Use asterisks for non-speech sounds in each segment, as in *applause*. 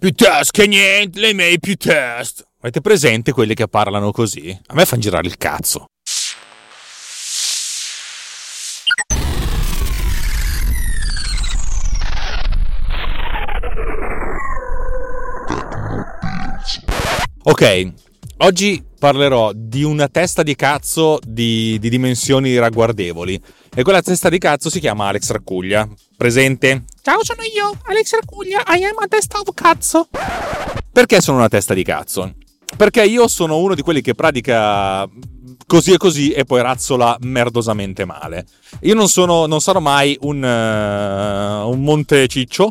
Piuttosto che niente, le mail piuttosto. Avete presente quelli che parlano così? A me fanno girare il cazzo. Ok, oggi parlerò di una testa di cazzo di, di, dimensioni ragguardevoli. E quella testa di cazzo si chiama Alex Raccuglia. Presente? Ciao, sono io, Alex Raccuglia. I am a testa of cazzo. Perché sono una testa di cazzo? Perché io sono uno di quelli che pratica così e così e poi razzola merdosamente male. Io non, sono, non sarò mai un, uh, un Monte Ciccio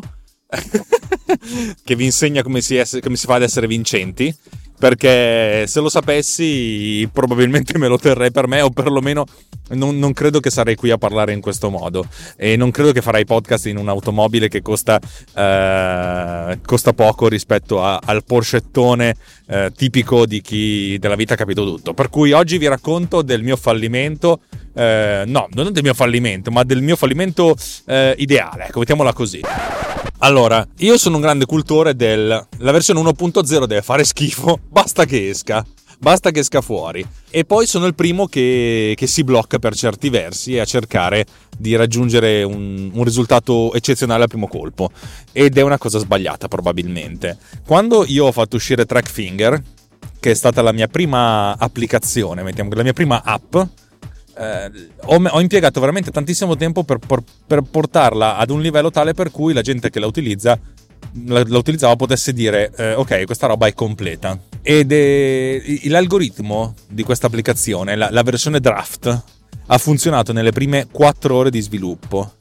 *laughs* che vi insegna come si, ess- come si fa ad essere vincenti perché se lo sapessi probabilmente me lo terrei per me o perlomeno non, non, credo che sarei qui a parlare in questo modo. E non credo che farai podcast in un'automobile che costa, eh, costa poco rispetto a, al porschettone eh, tipico di chi della vita ha capito tutto. Per cui oggi vi racconto del mio fallimento eh, no, non del mio fallimento ma del mio fallimento eh, ideale ecco mettiamola così. Allora, io sono un grande cultore del la versione 1.0 deve fare schifo, *laughs* basta che esca. Basta che esca fuori. E poi sono il primo che, che si blocca per certi versi a cercare di raggiungere un, un, risultato eccezionale al primo colpo. Ed è una cosa sbagliata, probabilmente. Quando io ho fatto uscire Trackfinger, che è stata la mia prima applicazione, mettiamo la mia prima app, eh, ho, ho, impiegato veramente tantissimo tempo per, per, per, portarla ad un livello tale per cui la gente che la utilizza la, la utilizzava potesse dire eh, ok questa roba è completa ed è, l'algoritmo di questa applicazione la, la versione draft ha funzionato nelle prime 4 ore di sviluppo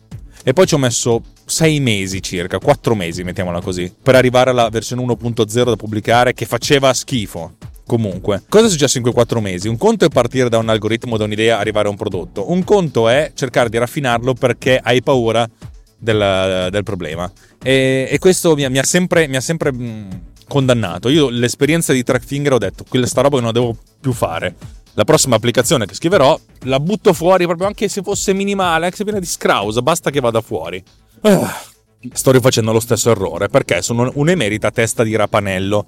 e poi ci ho messo 6 mesi circa, 4 mesi mettiamola così, per arrivare alla versione 1.0 da pubblicare che faceva schifo. Comunque, cosa è successo in quei quattro mesi? Un conto è partire da un algoritmo, da un'idea, arrivare a un prodotto. Un conto è cercare di raffinarlo perché hai paura del, del problema. E, e questo mi, mi, ha sempre, mi ha sempre mh, condannato. Io l'esperienza di Trackfinger ho detto, quella sta roba che non la devo più fare. La prossima applicazione che scriverò la butto fuori proprio anche se fosse minimale, anche se viene di Scrouse, basta che vada fuori. Ah, sto rifacendo lo stesso errore perché sono un'emerita testa di rapanello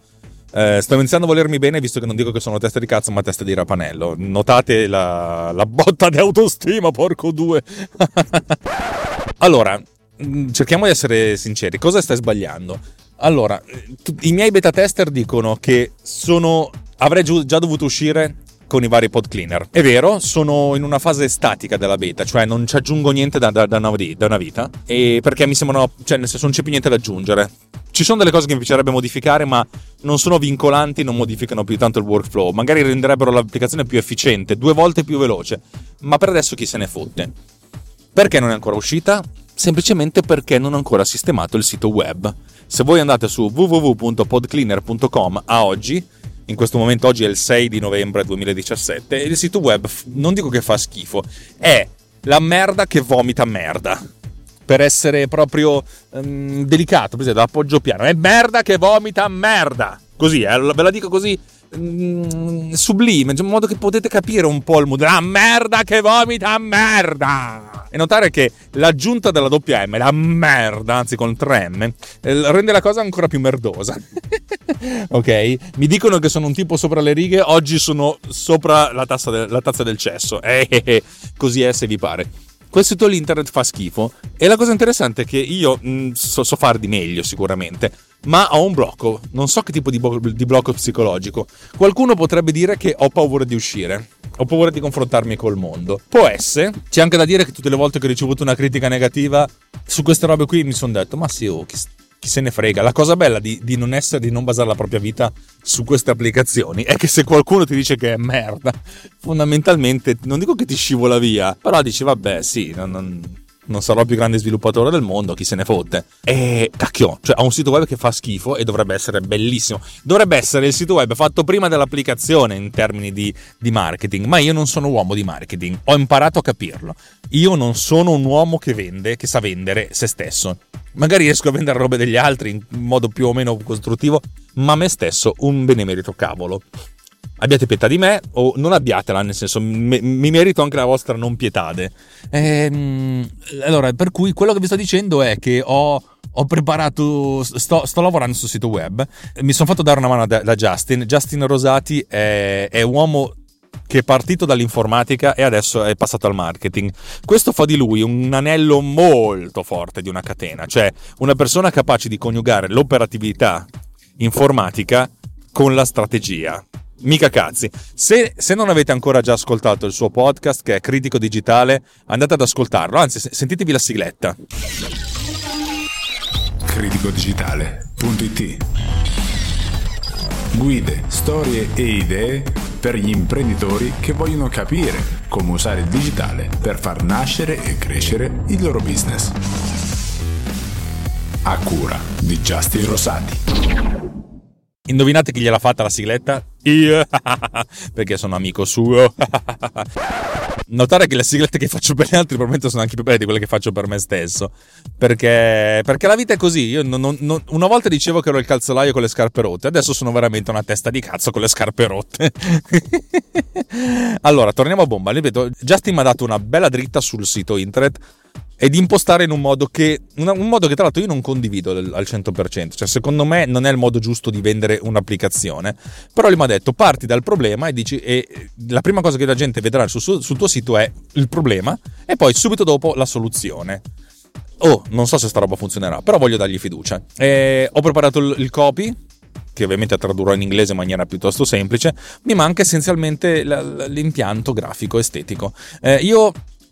eh, sto iniziando a volermi bene visto che non dico che sono testa di cazzo ma testa di rapanello. Notate la, la botta di autostima, porco due. *laughs* allora, mm, cerchiamo di essere sinceri. Cosa stai sbagliando? Allora, i miei beta tester dicono che sono... avrei già dovuto uscire con i vari pod cleaner. È vero, sono in una fase statica della beta, cioè non ci aggiungo niente da, da, da, una, da una, vita, perché mi sembrano, cioè nel senso non c'è più niente da aggiungere. Ci sono delle cose che mi piacerebbe modificare, ma non sono vincolanti, non modificano più tanto il workflow. Magari renderebbero l'applicazione più efficiente, due volte più veloce, ma per adesso chi se ne fotte. Perché non è ancora uscita? Semplicemente perché non ho ancora sistemato il sito web. Se voi andate su www.podcleaner.com a oggi, in questo momento oggi è il 6 di novembre 2017, il sito web non dico che fa schifo, è la merda che vomita merda per essere proprio um, delicato, per esempio, appoggio piano. È merda che vomita merda. Così, eh, ve la dico così um, sublime, in modo che potete capire un po' il mood. La merda che vomita merda. E notare che l'aggiunta della doppia M, la merda, anzi con 3M, eh, rende la cosa ancora più merdosa. *laughs* ok? Mi dicono che sono un tipo sopra le righe, oggi sono sopra la, de- la tazza del cesso. Eh, eh, eh, così è se vi pare quel sito l'internet fa schifo. E la cosa interessante è che io mh, mm, so, so fare di meglio sicuramente, ma ho un blocco. Non so che tipo di, bo- di blocco psicologico. Qualcuno potrebbe dire che ho paura di uscire. Ho paura di confrontarmi col mondo. Può essere. C'è anche da dire che tutte le volte che ho ricevuto una critica negativa su queste robe qui mi sono detto: Ma sì, oh, chi, chi se ne frega. La cosa bella di, di, non essere, di non basare la propria vita su queste applicazioni è che se qualcuno ti dice che è merda, fondamentalmente non dico che ti scivola via, però dici vabbè sì, non, non, non sarò il più grande sviluppatore del mondo, chi se ne fotte. E cacchio, cioè ho un sito web che fa schifo e dovrebbe essere bellissimo. Dovrebbe essere il sito web fatto prima dell'applicazione in termini di, di marketing, ma io non sono uomo di marketing, ho imparato a capirlo. Io non sono un uomo che vende, che sa vendere se stesso. Magari riesco a vendere robe degli altri in modo più o meno costruttivo, ma me stesso un benemerito cavolo. Abbiate pietà di me o non abbiatela, nel senso mi, mi merito anche la vostra non pietade. Ehm, allora, per cui quello che vi sto dicendo è che ho ho preparato, sto, sto, lavorando sul sito web, mi sono fatto dare una mano da, da Justin. Justin Rosati è, è uomo che è partito dall'informatica e adesso è passato al marketing. Questo fa di lui un anello molto forte di una catena, cioè una persona capace di coniugare l'operatività informatica con la strategia. Mica cazzi. Se, se, non avete ancora già ascoltato il suo podcast, che è Critico Digitale, andate ad ascoltarlo. Anzi, sentitevi la sigletta. Criticodigitale.it Guide, storie e idee per gli imprenditori che vogliono capire come usare il digitale per far nascere e crescere il loro business. A cura di Justin Rosati. Indovinate chi gliel'ha fatta la sigletta? Io, *laughs* perché sono amico suo. *laughs* Notare che le siglette che faccio per gli altri probabilmente sono anche più belle di quelle che faccio per me stesso. Perché, perché la vita è così. Io non, non, una volta dicevo che ero il calzolaio con le scarpe rotte, adesso sono veramente una testa di cazzo con le scarpe rotte. *laughs* allora, torniamo a bomba. Ripeto, Justin mi ha dato una bella dritta sul sito internet e di impostare in un modo che, un modo che tra l'altro io non condivido al 100%, cioè secondo me non è il modo giusto di vendere un'applicazione, però lui mi ha detto parti dal problema e dici e la prima cosa che la gente vedrà sul, sul tuo sito è il problema e poi subito dopo la soluzione. Oh, non so se sta roba funzionerà, però voglio dargli fiducia. E ho preparato il, copy, che ovviamente tradurrò in inglese in maniera piuttosto semplice, mi manca essenzialmente l'impianto grafico estetico. Eh, io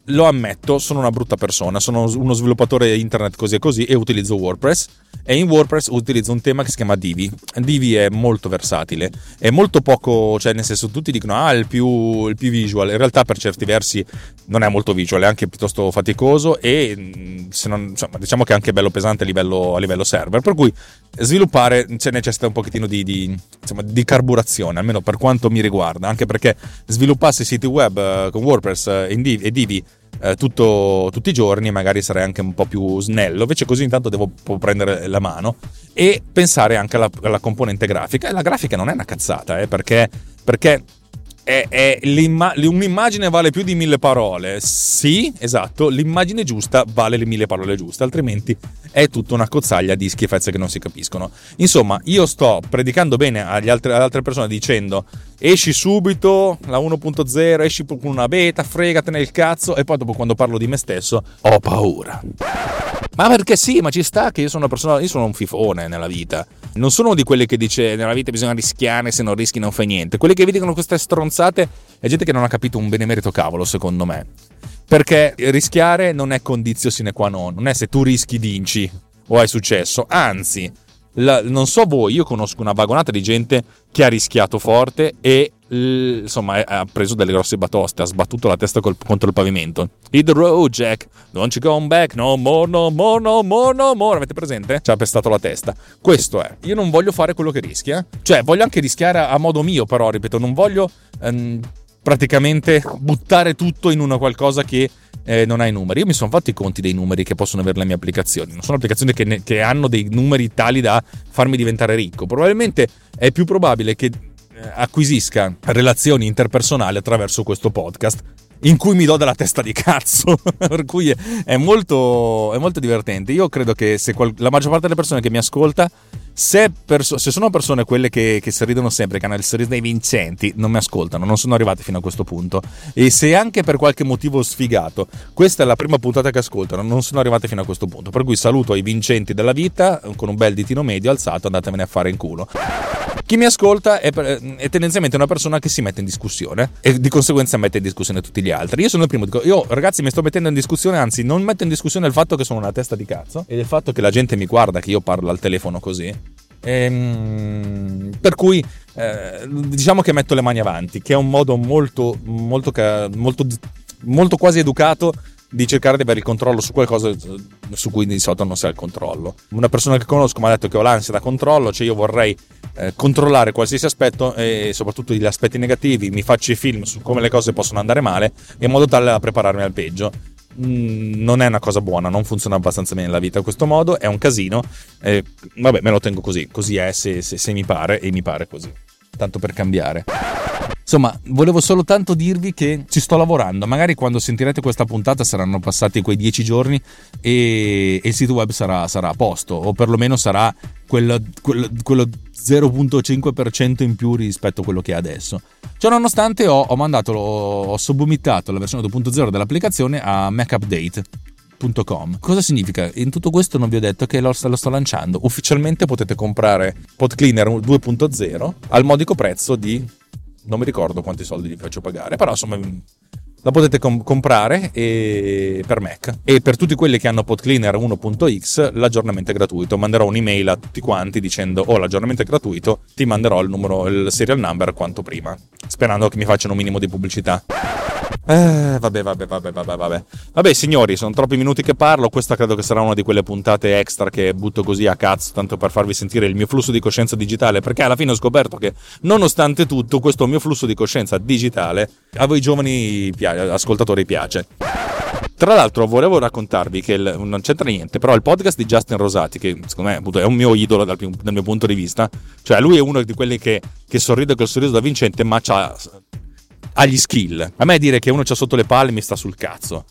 lo ammetto, sono una brutta persona, sono uno sviluppatore internet così e così e utilizzo WordPress. E in WordPress utilizzo un tema che si chiama Divi. Divi è molto versatile, è molto poco, cioè nel senso tutti dicono ah il più, il più visual, in realtà per certi versi non è molto visual, è anche piuttosto faticoso e non, insomma, diciamo che è anche bello pesante a livello, a livello server, per cui sviluppare cioè, necessita un pochettino di, di, insomma, di, carburazione, almeno per quanto mi riguarda, anche perché sviluppassi siti web uh, con WordPress Divi, e Divi eh, tutto, tutti i giorni, magari sarei anche un po' più snello. Invece, così intanto devo prendere la mano e pensare anche alla, alla componente grafica. E la grafica non è una cazzata, eh, perché, perché è, è un'immagine vale più di mille parole. Sì, esatto, l'immagine giusta vale le mille parole giuste, altrimenti è tutta una cozzaglia di schifezze che non si capiscono. Insomma, io sto predicando bene agli altre, alle altre persone dicendo esci subito, la 1.0, esci con una beta, fregatene il cazzo e poi dopo quando parlo di me stesso ho paura. Ma perché sì, ma ci sta che io sono una persona, io sono un fifone nella vita. Non sono di quelli che dice nella vita bisogna rischiare, se non rischi non fai niente. Quelli che vi dicono queste stronzate è gente che non ha capito un benemerito cavolo, secondo me. Perché rischiare non è condizio sine qua non, non è se tu rischi vinci o hai successo, anzi, la, non so voi, io conosco una vagonata di gente che ha rischiato forte e insomma ha preso delle grosse batoste, ha sbattuto la testa col, contro il pavimento. Hit the road, Jack. Don't you come back. No more, no more, no more, no more. Avete presente? Ci ha pestato la testa. Questo è. Io non voglio fare quello che rischia. Cioè, voglio anche rischiare a, a modo mio, però, ripeto, non voglio ehm, praticamente buttare tutto in una qualcosa che eh, non ha i numeri. Io mi sono fatto i conti dei numeri che possono avere le mie applicazioni. Non sono applicazioni che, ne, che hanno dei numeri tali da farmi diventare ricco. Probabilmente è più probabile che acquisisca relazioni interpersonali attraverso questo podcast in cui mi do della testa di cazzo. *laughs* per cui è molto, è molto divertente. Io credo che se qual- la maggior parte delle persone che mi ascolta se, perso- se, sono persone quelle che, che sorridono sempre, che hanno il sorriso dei vincenti, non mi ascoltano, non sono arrivati fino a questo punto. E se anche per qualche motivo sfigato, questa è la prima puntata che ascoltano, non sono arrivati fino a questo punto. Per cui saluto i vincenti della vita con un bel ditino medio alzato, andatevene a fare in culo. Chi mi ascolta è, è, tendenzialmente una persona che si mette in discussione e di conseguenza mette in discussione tutti gli altri. Io sono il primo, dico, io ragazzi mi sto mettendo in discussione, anzi non metto in discussione il fatto che sono una testa di cazzo e il fatto che la gente mi guarda, che io parlo al telefono così. Ehm, per cui eh, diciamo che metto le mani avanti, che è un modo molto, molto, molto, molto quasi educato di cercare di avere il controllo su qualcosa su cui di solito non si ha il controllo. Una persona che conosco mi ha detto che ho l'ansia da controllo, cioè io vorrei eh, controllare qualsiasi aspetto e soprattutto gli aspetti negativi, mi faccio i film su come le cose possono andare male in modo tale da prepararmi al peggio. Mm, non è una cosa buona, non funziona abbastanza bene la vita in questo modo, è un casino. Eh, vabbè, me lo tengo così, così è se, se, se mi pare e mi pare così. Tanto per cambiare. Insomma, volevo solo tanto dirvi che ci sto lavorando. Magari quando sentirete questa puntata saranno passati quei dieci giorni e, e il sito web sarà, sarà, a posto, o perlomeno sarà quello, quello, quello 0.5% in più rispetto a quello che è adesso. Ciononostante ho, ho mandato, ho subumittato la versione 2.0 dell'applicazione a MacUpdate.com. Cosa significa? In tutto questo non vi ho detto che lo, lo sto lanciando. Ufficialmente potete comprare PodCleaner 2.0 al modico prezzo di non mi ricordo quanti soldi gli faccio pagare, però insomma la potete com- comprare e- per Mac e per tutti quelli che hanno PodCleaner 1.x l'aggiornamento è gratuito manderò un'email a tutti quanti dicendo oh l'aggiornamento è gratuito ti manderò il numero il serial number quanto prima sperando che mi facciano un minimo di pubblicità eh, vabbè, vabbè, vabbè, vabbè, vabbè. Vabbè, signori, sono troppi minuti che parlo. Questa credo che sarà una di quelle puntate extra che butto così a cazzo, tanto per farvi sentire il mio flusso di coscienza digitale. Perché alla fine ho scoperto che, nonostante tutto, questo mio flusso di coscienza digitale a voi giovani ascoltatori piace. Tra l'altro, volevo raccontarvi che il, non c'entra niente, però il podcast di Justin Rosati, che secondo me è un mio idolo dal, dal, mio punto di vista, cioè lui è uno di quelli che, che sorride col sorriso da vincente, ma ha gli skill. A me dire che uno c'ha sotto le palle mi sta sul cazzo.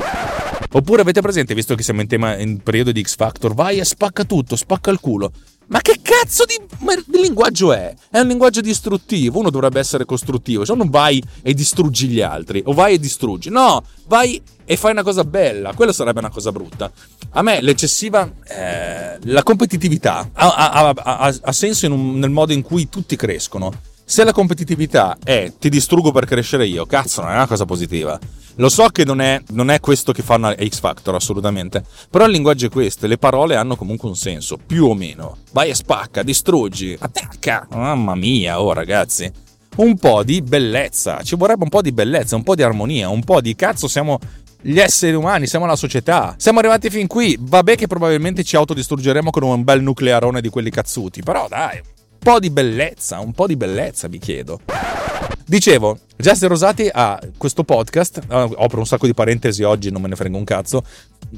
Oppure avete presente, visto che siamo in tema in periodo di X Factor, vai e spacca tutto, spacca il culo. Ma che cazzo di, di, linguaggio è? È un linguaggio distruttivo, uno dovrebbe essere costruttivo, cioè non vai e distruggi gli altri, o vai e distruggi, no, vai e fai una cosa bella, quello sarebbe una cosa brutta. A me l'eccessiva, eh, la competitività ha, ha, ha, ha senso un, nel modo in cui tutti crescono. Se la competitività è ti distruggo per crescere io, cazzo, non è una cosa positiva. Lo so che non è, non è questo che fanno X Factor, assolutamente. Però il linguaggio è questo, le parole hanno comunque un senso, più o meno. Vai e spacca, distruggi, attacca. Mamma mia, oh ragazzi. Un po' di bellezza, ci vorrebbe un po' di bellezza, un po' di armonia, un po' di cazzo siamo gli esseri umani, siamo la società. Siamo arrivati fin qui. Vabbè che probabilmente ci autodistruggeremo con un bel nuclearone di quelli cazzuti, però dai, po' di bellezza, un po' di bellezza vi chiedo. Dicevo, Justin Rosati ha questo podcast, apro un sacco di parentesi oggi, non me ne frega un cazzo,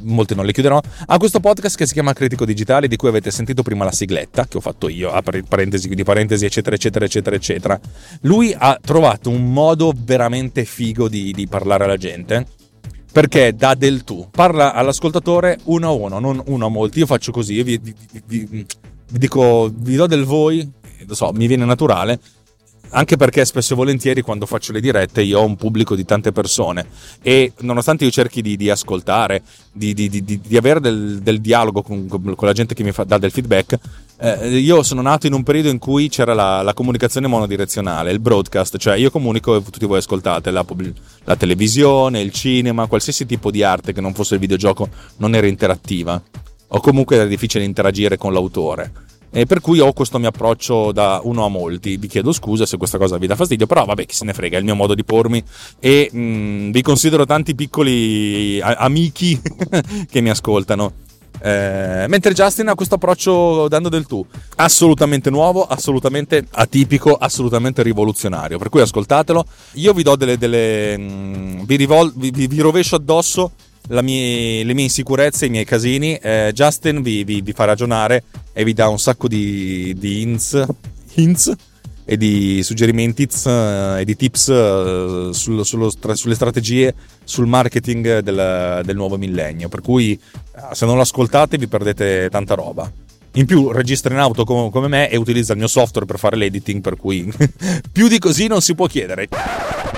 molte non le chiuderò, ha questo podcast che si chiama Critico Digitale, di cui avete sentito prima la sigletta, che ho fatto io, a parentesi, di parentesi, eccetera, eccetera, eccetera, eccetera. Lui ha trovato un modo veramente figo di, di parlare alla gente, perché dà del tu, parla all'ascoltatore uno a uno, non uno a molti, io faccio così, io vi, vi, vi, vi dico, vi do del voi, lo so, mi viene naturale, anche perché spesso e volentieri quando faccio le dirette io ho un pubblico di tante persone e nonostante io cerchi di, di ascoltare, di, di, di avere del, del dialogo con, con, la gente che mi fa, dà del feedback, eh, io sono nato in un periodo in cui c'era la, la, comunicazione monodirezionale, il broadcast, cioè io comunico e tutti voi ascoltate, la, la televisione, il cinema, qualsiasi tipo di arte che non fosse il videogioco non era interattiva o comunque era difficile interagire con l'autore. E per cui ho questo mio approccio da uno a molti. Vi chiedo scusa se questa cosa vi dà fastidio, però vabbè, chi se ne frega, è il mio modo di pormi. E mh, mm, vi considero tanti piccoli amici *laughs* che mi ascoltano. Eh, mentre Justin ha questo approccio dando del tu, assolutamente nuovo, assolutamente atipico, assolutamente rivoluzionario. Per cui ascoltatelo. Io vi do delle. delle mh, mm, vi, rivol- vi, vi, vi rovescio addosso mie, le mie insicurezze, i miei casini. Eh, Justin vi, vi, vi, fa ragionare e vi dà un sacco di, di hints, hints e di suggerimenti uh, e di tips uh, sul, sullo, sulle strategie, sul marketing del, del, nuovo millennio. Per cui uh, se non lo ascoltate vi perdete tanta roba. In più registra in auto come me e utilizza il mio software per fare l'editing, per cui *laughs* più di così non si può chiedere.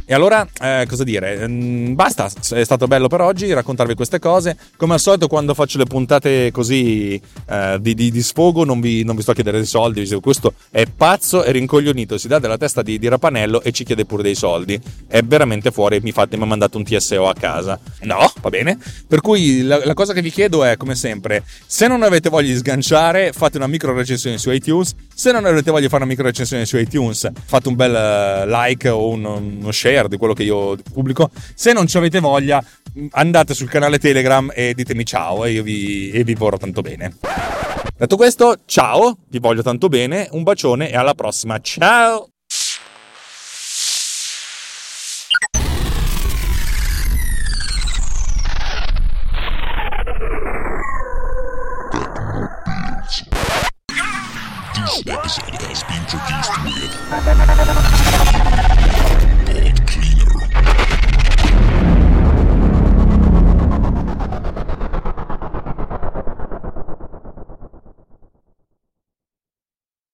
E allora, eh, cosa dire? Mm, basta, è stato bello per oggi raccontarvi queste cose. Come al solito, quando faccio le puntate così eh, di, di, di, sfogo, non vi, non vi, sto a chiedere dei soldi. Questo è pazzo e rincoglionito. Si dà della testa di, di, Rapanello e ci chiede pure dei soldi. È veramente fuori. Mi, fate, mi ha mandato un TSO a casa. No, va bene. Per cui la, la cosa che vi chiedo è, come sempre, se non avete voglia di sganciare, fate una micro recensione su iTunes. Se non avete voglia di fare una micro recensione su iTunes, fate un bel eh, like o uno, uno share share di quello che io pubblico. Se non ci avete voglia, andate sul canale Telegram e ditemi ciao e io vi, e vi vorrò tanto bene. Detto questo, ciao, vi voglio tanto bene, un bacione e alla prossima. Ciao! This episode has been produced with